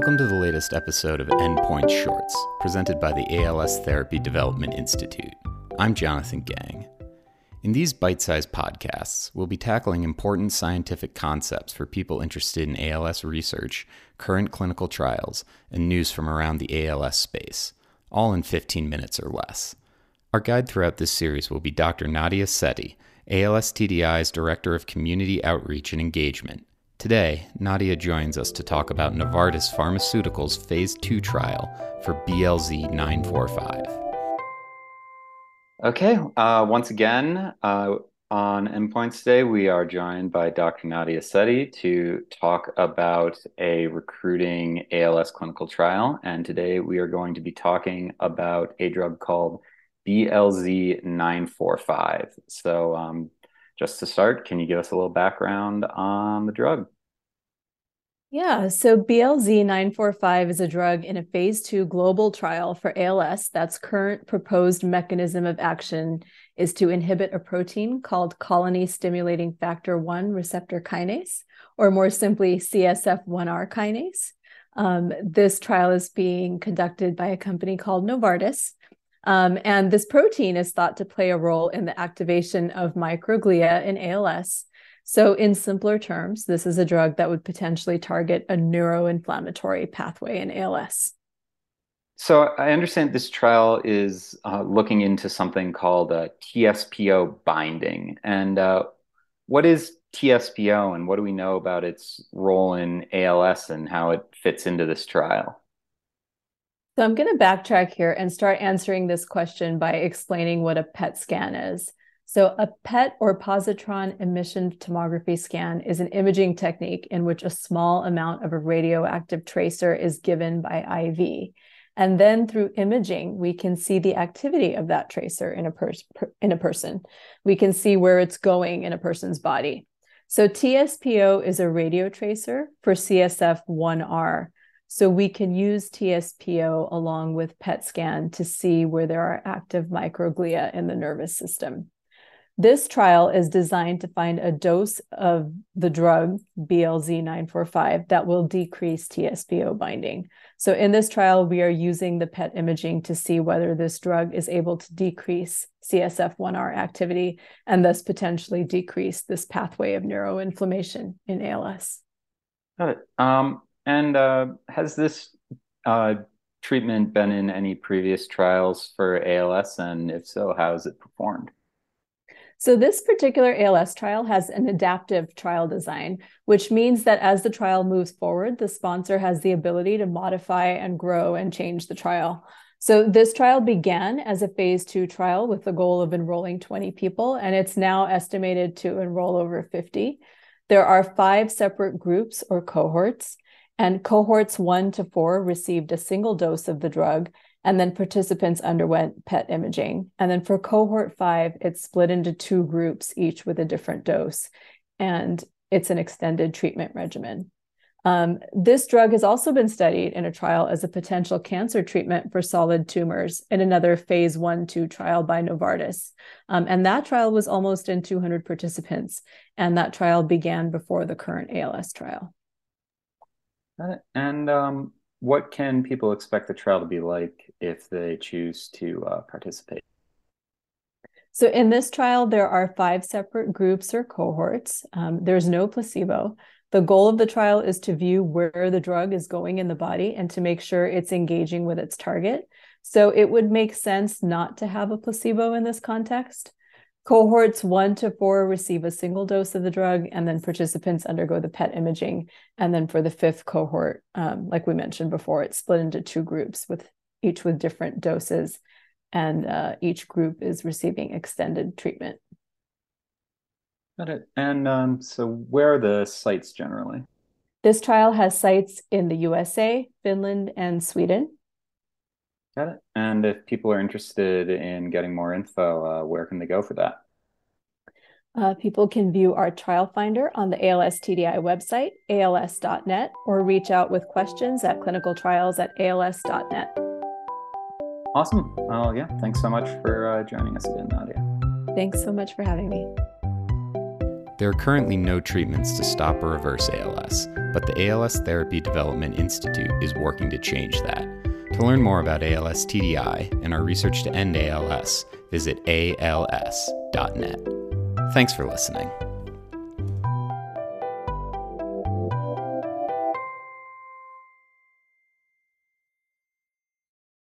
Welcome to the latest episode of Endpoints Shorts, presented by the ALS Therapy Development Institute. I'm Jonathan Gang. In these bite sized podcasts, we'll be tackling important scientific concepts for people interested in ALS research, current clinical trials, and news from around the ALS space, all in 15 minutes or less. Our guide throughout this series will be Dr. Nadia Sethi, ALS TDI's Director of Community Outreach and Engagement, Today, Nadia joins us to talk about Novartis Pharmaceuticals' Phase 2 trial for BLZ 945. Okay, uh, once again, uh, on Endpoints today, we are joined by Dr. Nadia Sethi to talk about a recruiting ALS clinical trial. And today we are going to be talking about a drug called BLZ 945. So, um, just to start, can you give us a little background on the drug? Yeah, so BLZ 945 is a drug in a phase two global trial for ALS that's current proposed mechanism of action is to inhibit a protein called colony stimulating factor 1 receptor kinase, or more simply, CSF1R kinase. Um, this trial is being conducted by a company called Novartis. Um, and this protein is thought to play a role in the activation of microglia in ALS. So, in simpler terms, this is a drug that would potentially target a neuroinflammatory pathway in ALS. So, I understand this trial is uh, looking into something called a TSPO binding. And uh, what is TSPO and what do we know about its role in ALS and how it fits into this trial? So I'm going to backtrack here and start answering this question by explaining what a PET scan is. So a PET or positron emission tomography scan is an imaging technique in which a small amount of a radioactive tracer is given by IV. And then through imaging, we can see the activity of that tracer in a, in a person. We can see where it's going in a person's body. So TSPO is a radio tracer for CSF1R. So we can use TSPO along with PET scan to see where there are active microglia in the nervous system. This trial is designed to find a dose of the drug BLZ 945 that will decrease TSPO binding. So, in this trial, we are using the PET imaging to see whether this drug is able to decrease CSF1R activity and thus potentially decrease this pathway of neuroinflammation in ALS. Got it. Um, and uh, has this uh, treatment been in any previous trials for ALS? And if so, how has it performed? So, this particular ALS trial has an adaptive trial design, which means that as the trial moves forward, the sponsor has the ability to modify and grow and change the trial. So, this trial began as a phase two trial with the goal of enrolling 20 people, and it's now estimated to enroll over 50. There are five separate groups or cohorts. And cohorts one to four received a single dose of the drug, and then participants underwent PET imaging. And then for cohort five, it's split into two groups, each with a different dose. And it's an extended treatment regimen. Um, this drug has also been studied in a trial as a potential cancer treatment for solid tumors in another phase one, two trial by Novartis. Um, and that trial was almost in 200 participants. And that trial began before the current ALS trial. And um, what can people expect the trial to be like if they choose to uh, participate? So, in this trial, there are five separate groups or cohorts. Um, there's no placebo. The goal of the trial is to view where the drug is going in the body and to make sure it's engaging with its target. So, it would make sense not to have a placebo in this context. Cohorts one to four receive a single dose of the drug, and then participants undergo the PET imaging. And then for the fifth cohort, um, like we mentioned before, it's split into two groups with each with different doses, and uh, each group is receiving extended treatment. Got it. And um, so, where are the sites generally? This trial has sites in the USA, Finland, and Sweden. Got it. And if people are interested in getting more info, uh, where can they go for that? Uh, people can view our trial finder on the ALS TDI website, als.net, or reach out with questions at clinicaltrials at als.net. Awesome. Well, yeah, thanks so much for uh, joining us again, Nadia. Thanks so much for having me. There are currently no treatments to stop or reverse ALS, but the ALS Therapy Development Institute is working to change that. To learn more about ALS TDI and our research to end ALS, visit als.net. Thanks for listening.